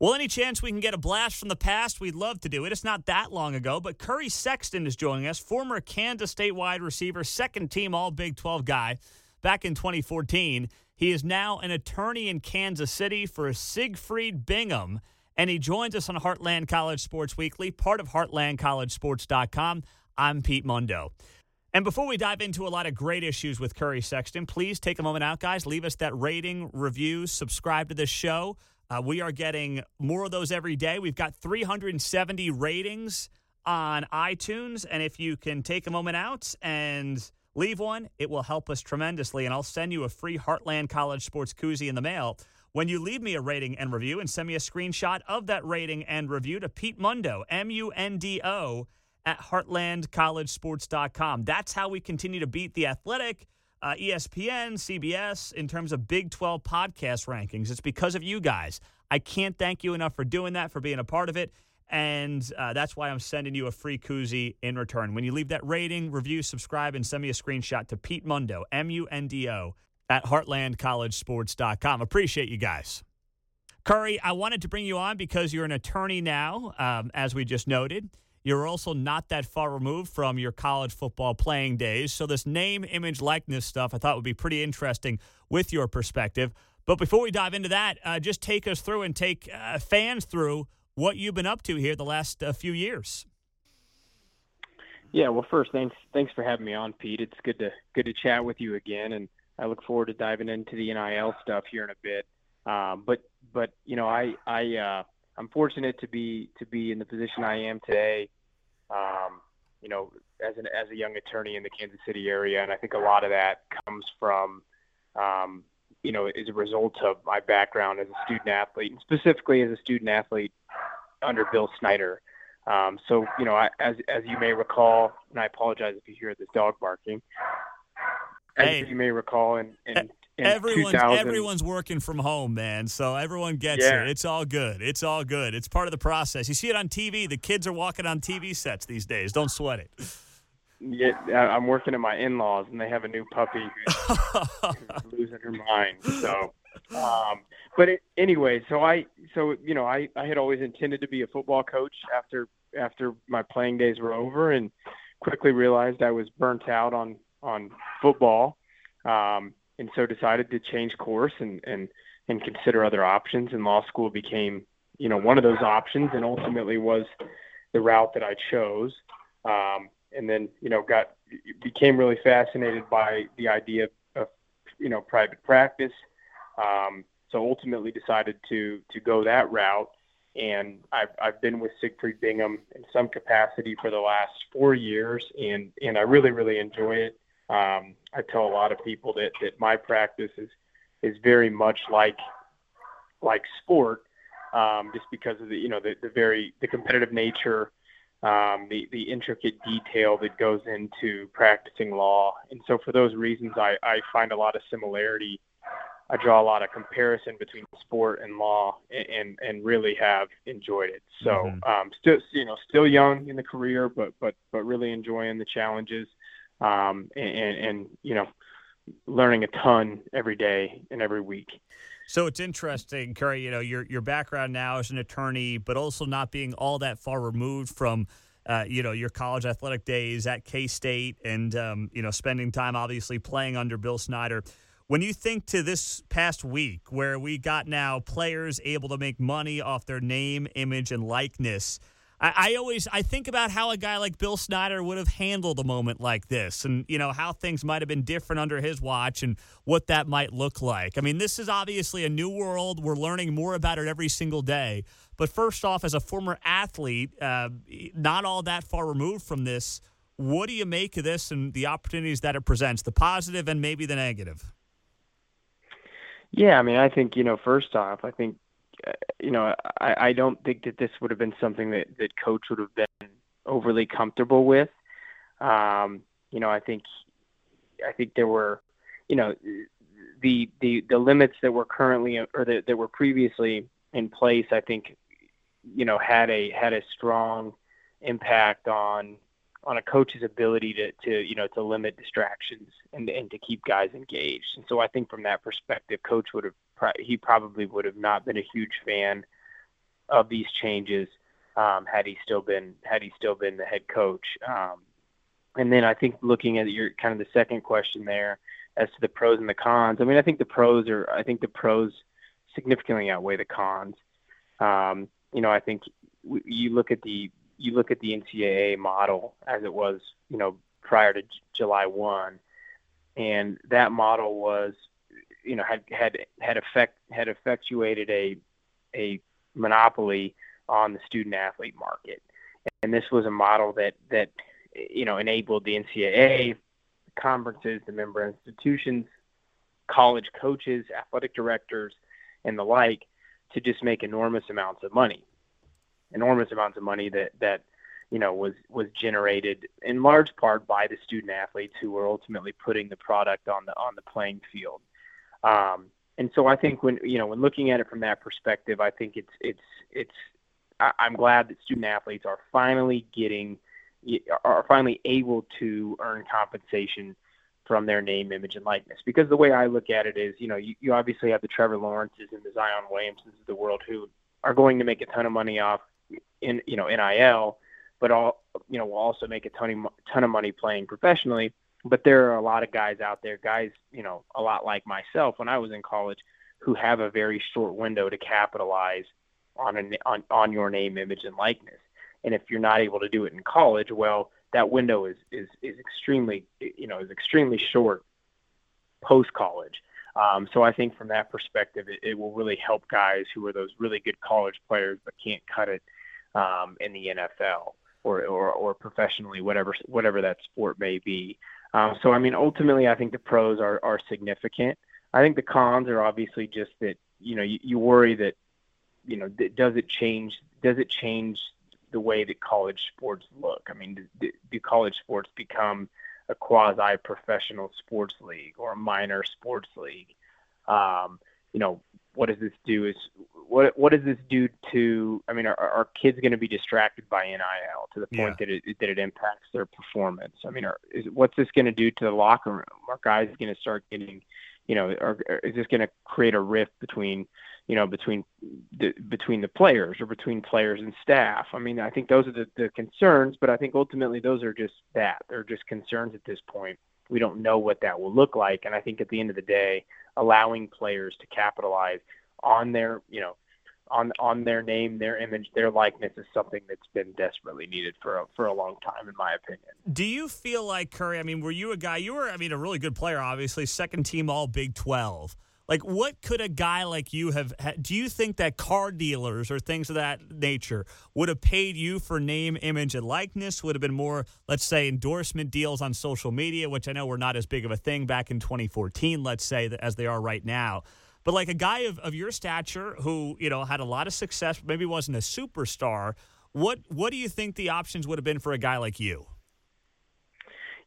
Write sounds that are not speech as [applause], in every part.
Well, any chance we can get a blast from the past, we'd love to do it. It's not that long ago, but Curry Sexton is joining us, former Kansas State wide receiver, second team All Big 12 guy back in 2014. He is now an attorney in Kansas City for Seigfreid Bingham, and he joins us on Heartland College Sports Weekly, part of heartlandcollegesports.com. I'm Pete Mundo. And before we dive into a lot of great issues with Curry Sexton, please take a moment out, guys. Leave us that rating, review, subscribe to this show. Uh, we are getting more of those every day. We've got 370 ratings on iTunes. And if you can take a moment out and leave one, it will help us tremendously. And I'll send you a free Heartland College Sports Koozie in the mail when you leave me a rating and review and send me a screenshot of that rating and review to Pete Mundo, M U N D O, at heartlandcollegesports.com. That's how we continue to beat the athletic uh, ESPN, CBS in terms of Big 12 podcast rankings. It's because of you guys. I can't thank you enough for doing that, for being a part of it. And uh, that's why I'm sending you a free koozie in return. When you leave that rating, review, subscribe, and send me a screenshot to Pete Mundo, M U N D O, at heartlandcollegesports.com. Appreciate you guys. Curry, I wanted to bring you on because you're an attorney now, um, as we just noted. You're also not that far removed from your college football playing days. So, this name, image, likeness stuff I thought would be pretty interesting with your perspective. But before we dive into that, uh, just take us through and take uh, fans through what you've been up to here the last uh, few years. Yeah, well, first, thanks thanks for having me on, Pete. It's good to good to chat with you again, and I look forward to diving into the NIL stuff here in a bit. Um, but but you know, I I uh, I'm fortunate to be to be in the position I am today. Um, you know, as an as a young attorney in the Kansas City area, and I think a lot of that comes from, um, you know, as a result of my background as a student athlete, and specifically as a student athlete under Bill Snyder. Um, so, you know, I, as as you may recall, and I apologize if you hear this dog barking. As Hey. you may recall, in everyone's 2000, everyone's working from home, man. So everyone gets Yeah. it. It's all good. It's all good. It's part of the process. You see it on TV. The kids are walking on TV sets these days. Don't sweat it. Yeah, I'm working at my in-laws, and they have a new puppy who's, who's [laughs] losing her mind. So, um, but it, anyway, so I, so you know, I, I had always intended to be a football coach after after my playing days were over, and quickly realized I was burnt out on on football, um, and so decided to change course and and and consider other options. And law school became, you know, one of those options, and ultimately was the route that I chose. Um, and then you know got became really fascinated by the idea of, you know private practice um, so ultimately decided to to go that route and I've, I've been with Seigfreid Bingham in some capacity for the last four years and and I really really enjoy it um, I tell a lot of people that that my practice is is very much like like sport um, just because of the you know the, the very the competitive nature um, the the intricate detail that goes into practicing law. And so for those reasons, I, I find a lot of similarity. I draw a lot of comparison between sport and law, and and, really have enjoyed it. So Mhm. um, still you know still young in the career, but but but really enjoying the challenges, um, and, and you know learning a ton every day and every week. So it's interesting, Curry. You know, your your background now as an attorney, but also not being all that far removed from, uh, you know, your college athletic days at K State, and um, you know, spending time obviously playing under Bill Snyder. When you think to this past week, where we got now players able to make money off their name, image, and likeness, I, I always I think about how a guy like Bill Snyder would have handled a moment like this, and you know how things might have been different under his watch, and what that might look like. I mean, this is obviously a new world. We're learning more about it every single day. But first off, as a former athlete, uh, not all that far removed from this, what do you make of this and the opportunities that it presents, the positive and maybe the negative? Yeah, I mean, I think you know, first off, I think you know, I, I don't think that this would have been something that that coach would have been overly comfortable with. Um, you know, I think I think there were, you know, the the the limits that were currently or that, that were previously in place. I think, you know, had a had a strong impact on on a coach's ability to, to you know to limit distractions and and to keep guys engaged. And so I think from that perspective, coach would have he probably would have not been a huge fan of these changes um, had he still been had he still been the head coach. Um, and then I think looking at your kind of the second question there as to the pros and the cons. I mean, I think the pros are I think the pros significantly outweigh the cons. Um, you know, I think you look at the you look at the NCAA model as it was, you know, prior to J- July one, and that model was, you know, had had had effect had effectuated a a monopoly on the student athlete market, and this was a model that that you know enabled the NCAA, conferences, the member institutions, college coaches, athletic directors, and the like to just make enormous amounts of money enormous amounts of money that that you know was was generated in large part by the student athletes who were ultimately putting the product on the on the playing field. Um, and so I think when you know when looking at it from that perspective, I think it's it's it's I, I'm glad that student athletes are finally getting are finally able to earn compensation from their name, image, and likeness. Because the way I look at it is, you know, you, you obviously have the Trevor Lawrences and the Zion Williamsons of the world who are going to make a ton of money off in you know NIL, but all you know will also make a ton of ton of money playing professionally. But there are a lot of guys out there, guys you know a lot like myself when I was in college, who have a very short window to capitalize on a, on on your name, image, and likeness. And if you're not able to do it in college, well, that window is is is extremely you know is extremely short post college. Um, so I think from that perspective, it, it will really help guys who are those really good college players but can't cut it um, in the NFL or, or, or professionally, whatever whatever that sport may be. Um, so I mean, ultimately, I think the pros are are significant. I think the cons are obviously just that you know you, you worry that you know th- does it change does it change the way that college sports look? I mean, do, do college sports become a quasi professional sports league or a minor sports league? Um, you know, what does this do? Is what what does this do to? I mean, are, are kids going to be distracted by NIL to the point yeah. that it that it impacts their performance? I mean, are, is, what's this going to do to the locker room? Are guys going to start getting, you know, are, is this going to create a rift between, you know, between the between the players or between players and staff? I mean, I think those are the, the concerns, but I think ultimately those are just that they're just concerns at this point. We don't know what that will look like, and I think at the end of the day, allowing players to capitalize on their, you know, on on their name, their image, their likeness is something that's been desperately needed for a, for a long time, in my opinion. Do you feel like Curry? I mean, were you a guy? You were, I mean, a really good player, obviously, second team All Big Twelve. Like, what could a guy like you have? Do you think that car dealers or things of that nature would have paid you for name, image, and likeness? Would have been more, let's say, endorsement deals on social media, which I know were not as big of a thing back in 2014, let's say, as they are right now. But like a guy of, of your stature who, you know, had a lot of success, maybe wasn't a superstar, what what do you think the options would have been for a guy like you?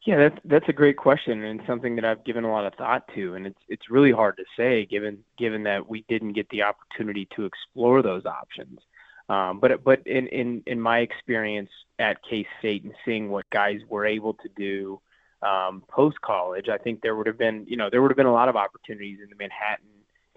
Yeah, that's that's a great question and something that I've given a lot of thought to, and it's it's really hard to say given given that we didn't get the opportunity to explore those options. Um, but but in, in in my experience at K State and seeing what guys were able to do um, post college, I think there would have been you know there would have been a lot of opportunities in the Manhattan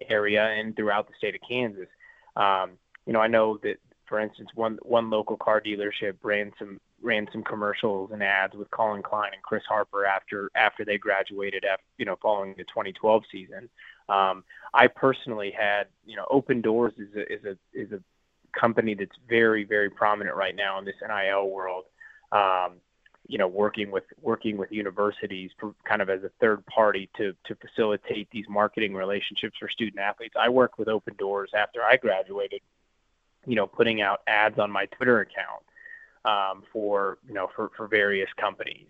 area and throughout the state of Kansas. Um, you know, I know that for instance, one one local car dealership ran some ran some commercials and ads with Collin Klein and Chris Harper after after they graduated, after, you know, following the 2012 season. Um, I personally had, you know, Opendorse is a is a is a company that's very very prominent right now in this NIL world. Um, you know, working with working with universities kind of as a third party to to facilitate these marketing relationships for student athletes. I worked with Opendorse after I graduated, you know, putting out ads on my Twitter account um, for you know for, for various companies.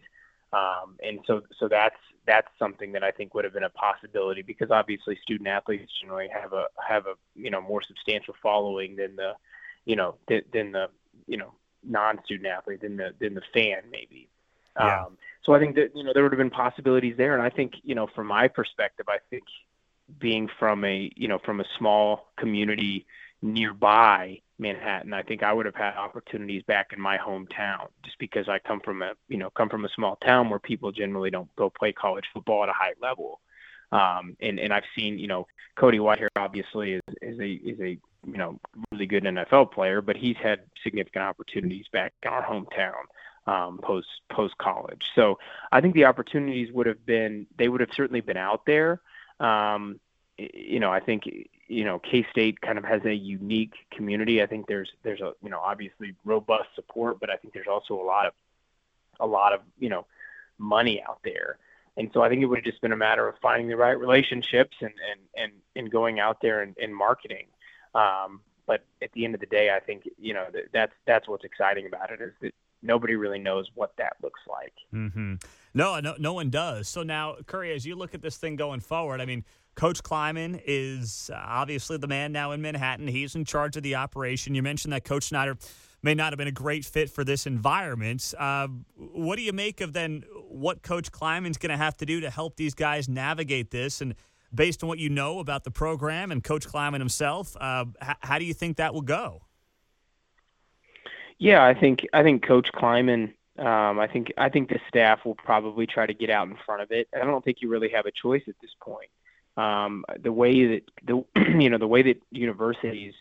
Um, and so so that's that's something that I think would have been a possibility because obviously student athletes generally have a have a you know more substantial following than the you know than, than the you know non-student athlete than the than the fan maybe. Yeah. Um, so I think that you know there would have been possibilities there, and I think you know from my perspective, I think being from a you know from a small community nearby Manhattan, I think I would have had opportunities back in my hometown just because I come from a you know come from a small town where people generally don't go play college football at a high level. Um, and and I've seen you know Cody Whitehair obviously is, is a is a you know really good NFL player, but he's had significant opportunities back in our hometown um, post post college. So I think the opportunities would have been they would have certainly been out there. Um, you know, I think you know K State kind of has a unique community. I think there's there's a you know obviously robust support, but I think there's also a lot of a lot of you know money out there. And so I think it would have just been a matter of finding the right relationships and and and, and going out there and, and marketing. Um, but at the end of the day, I think you know that, that's that's what's exciting about it is that nobody really knows what that looks like. Mm-hmm. No, no, no one does. So now, Curry, as you look at this thing going forward, I mean, Coach Klieman is uh, obviously the man now in Manhattan. He's in charge of the operation. You mentioned that Coach Snyder may not have been a great fit for this environment. Uh, what do you make of then what Coach Klieman's going to have to do to help these guys navigate this? And based on what you know about the program and Coach Klieman himself, uh, h- how do you think that will go? Yeah, I think I think Coach Klieman. Um, I think I think the staff will probably try to get out in front of it. I don't think you really have a choice at this point. Um, the way that the [clears throat] you know the way that universities,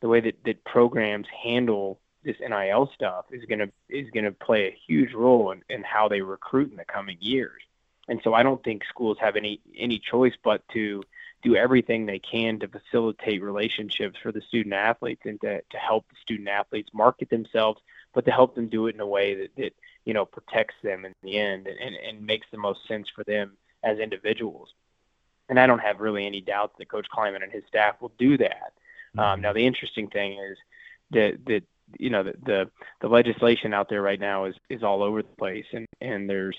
the way that, that programs handle this NIL stuff is gonna is gonna play a huge role in, in how they recruit in the coming years. And so I don't think schools have any any choice but to do everything they can to facilitate relationships for the student athletes and to, to help the student athletes market themselves, but to help them do it in a way that, that you know protects them in the end and, and makes the most sense for them as individuals. And I don't have really any doubt that Coach Klieman and his staff will do that. Um, mm-hmm. now the interesting thing is that that you know the, the the legislation out there right now is is all over the place and and there's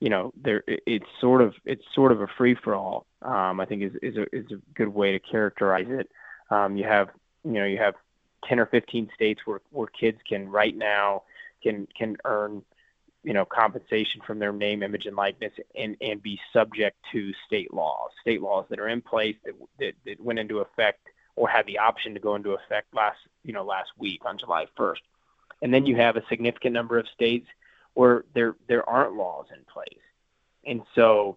you know there it's sort of it's sort of a free for all um, I think is is a is a good way to characterize it. Um, you have you know you have 10 or 15 states where where kids can right now can can earn you know compensation from their name, image, and likeness, and and be subject to state laws, state laws that are in place that that, that went into effect or had the option to go into effect last you know last week on July 1st. And then you have a significant number of states where there there aren't laws in place, and so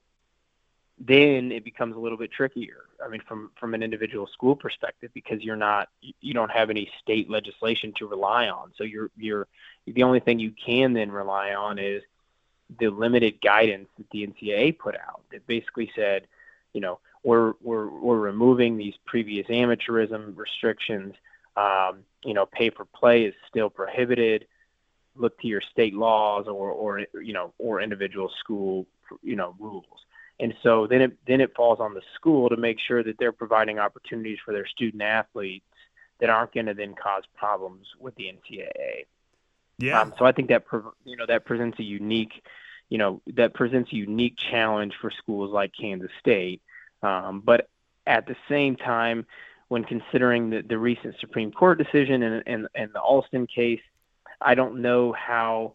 then it becomes a little bit trickier. I mean, from from an individual school perspective, because you're not you don't have any state legislation to rely on. So you're you're the only thing you can then rely on is the limited guidance that the NCAA put out that basically said, you know, we're we're we're removing these previous amateurism restrictions. Um, you know, pay for play is still prohibited. Look to your state laws or or you know or individual school you know rules. And so then it then it falls on the school to make sure that they're providing opportunities for their student athletes that aren't going to then cause problems with the NCAA. Yeah. Um, so I think that you know that presents a unique, you know, that presents a unique challenge for schools like Kansas State. Um, but at the same time, when considering the, the recent Supreme Court decision and, and and the Alston case, I don't know how,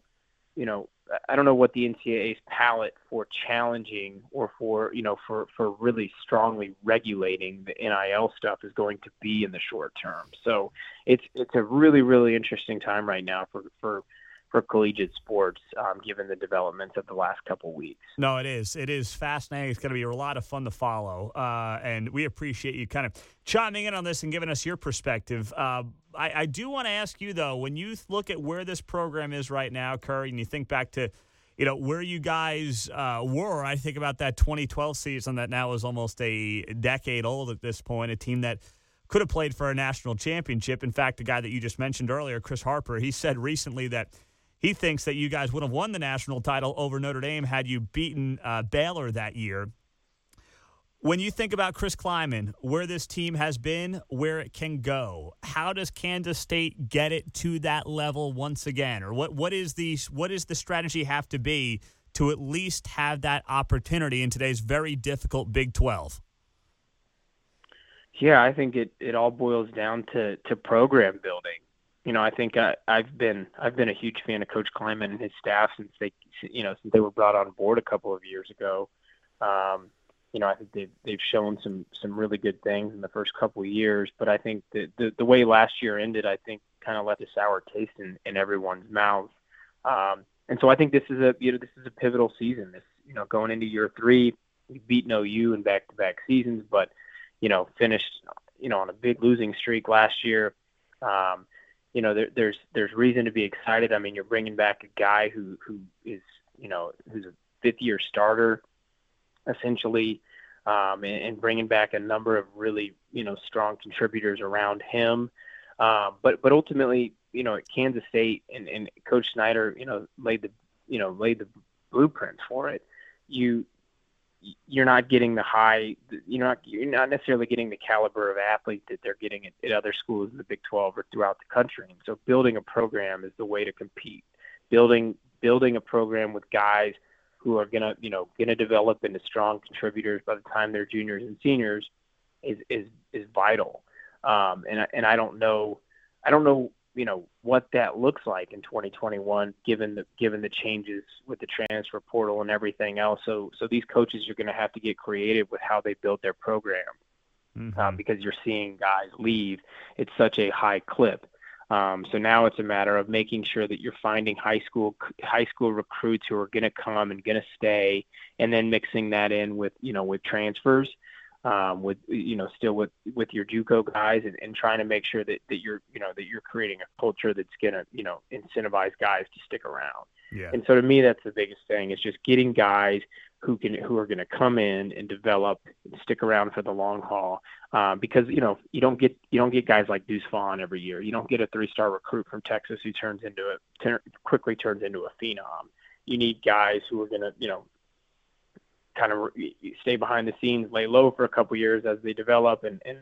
you know, I don't know what the NCAA's palette for challenging or for you know for for really strongly regulating the NIL stuff is going to be in the short term. So it's it's a really really interesting time right now for for for collegiate sports, um, given the developments of the last couple weeks. No, it is. It is fascinating. It's going to be a lot of fun to follow, uh, and we appreciate you kind of chiming in on this and giving us your perspective. Uh, I, I, do want to ask you though, when you look at where this program is right now, Curry, and you think back to you know where you guys uh, were. I think about that 2012 season that now is almost a decade old at this point. A team that could have played for a national championship. In fact, the guy that you just mentioned earlier, Chris Harper, he said recently that he thinks that you guys would have won the national title over Notre Dame had you beaten uh, Baylor that year. When you think about Chris Klieman, where this team has been, where it can go, how does Kansas State get it to that level once again, or what what is the what is the strategy have to be to at least have that opportunity in today's very difficult Big Twelve? Yeah, I think it, it all boils down to, to program building you know, I think I, I've been I've been a huge fan of Coach Klieman and his staff since they you know since they were brought on board a couple of years ago. Um, you know, I think they've they've shown some some really good things in the first couple of years, but I think that the the way last year ended, I think kind of left a sour taste in, in everyone's mouth. Um, and so I think this is a you know this is a pivotal season. This you know going into year three, we beat OU in back to back seasons, but you know finished you know on a big losing streak last year. Um, you know, there, there's there's reason to be excited. I mean, you're bringing back a guy who who is you know who's a fifth year starter, essentially, um, and, and bringing back a number of really you know strong contributors around him. Um, but but ultimately, you know, at Kansas State and, and Coach Snyder, you know, laid the you know laid the blueprints for it. You you're not getting the high you're not you're not necessarily getting the caliber of athlete that they're getting at, at other schools in the Big 12 or throughout the country. And so building a program is the way to compete. Building building a program with guys who are gonna you know gonna develop into strong contributors by the time they're juniors and seniors is is is vital. Um, and I, and I don't know I don't know you know what that looks like in 2021 given the given the changes with the transfer portal and everything else. So so these coaches are going to have to get creative with how they build their program mm-hmm. um, because you're seeing guys leave It's such a high clip. Um, so now it's a matter of making sure that you're finding high school high school recruits who are going to come and going to stay and then mixing that in with you know with transfers um, with you know still with with your JUCO guys and, and trying to make sure that, that you're you know that you're creating a culture that's gonna you know incentivize guys to stick around. Yeah. And so to me, that's the biggest thing is just getting guys who can who are going to come in and develop and stick around for the long haul. Um, because you know you don't get you don't get guys like Deuce Vaughn every year. You don't get a three star recruit from Texas who turns into a ter- quickly turns into a phenom. You need guys who are going to you know kind of stay behind the scenes, lay low for a couple years as they develop, and and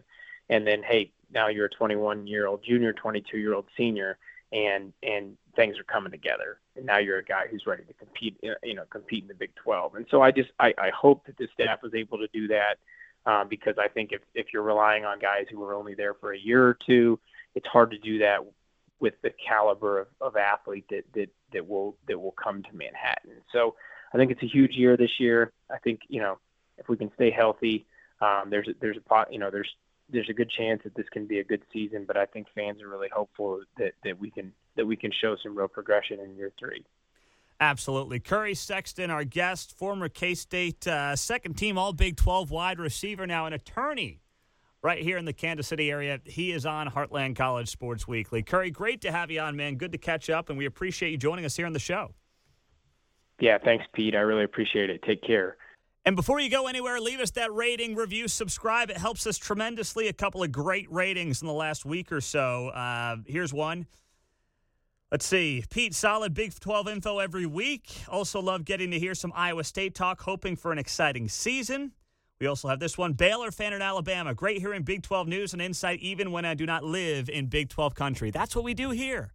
and then hey, now you're a 21 year old junior, 22 year old senior, and and things are coming together, and now you're a guy who's ready to compete, uh, you know, compete in the Big 12. And so I just I, I hope that the staff is able to do that um, because I think if if you're relying on guys who are only there for a year or two, it's hard to do that with the caliber of, of athlete that, that that will that will come to Manhattan. So I think it's a huge year this year. I think you know if we can stay healthy, um, there's a, there's a pot you know there's there's a good chance that this can be a good season. But I think fans are really hopeful that that we can that we can show some real progression in year three. Absolutely. Curry Sexton, our guest, former K State uh, second team All Big 12 wide receiver, now an attorney right here in the Kansas City area. He is on Heartland College Sports Weekly. Curry, great to have you on, man. Good to catch up, and we appreciate you joining us here on the show. Yeah, thanks, Pete. I really appreciate it. Take care. And before you go anywhere, leave us that rating, review, subscribe. It helps us tremendously. A couple of great ratings in the last week or so. Uh, here's one. Let's see. Pete, solid Big 12 info every week. Also, love getting to hear some Iowa State talk, hoping for an exciting season. We also have this one Baylor fan in Alabama. Great hearing Big 12 news and insight, even when I do not live in Big 12 country. That's what we do here.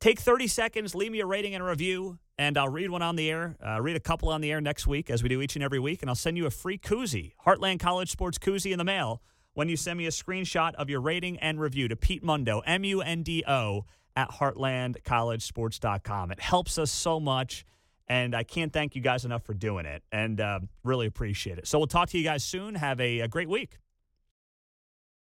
Take 30 seconds, leave me a rating and a review, and I'll read one on the air, uh, read a couple on the air next week, as we do each and every week, and I'll send you a free koozie, Heartland College Sports koozie in the mail when you send me a screenshot of your rating and review to Pete Mundo, M U N D O, at heartlandcollegesports.com. It helps us so much, and I can't thank you guys enough for doing it, and uh, really appreciate it. So we'll talk to you guys soon. Have a, a great week.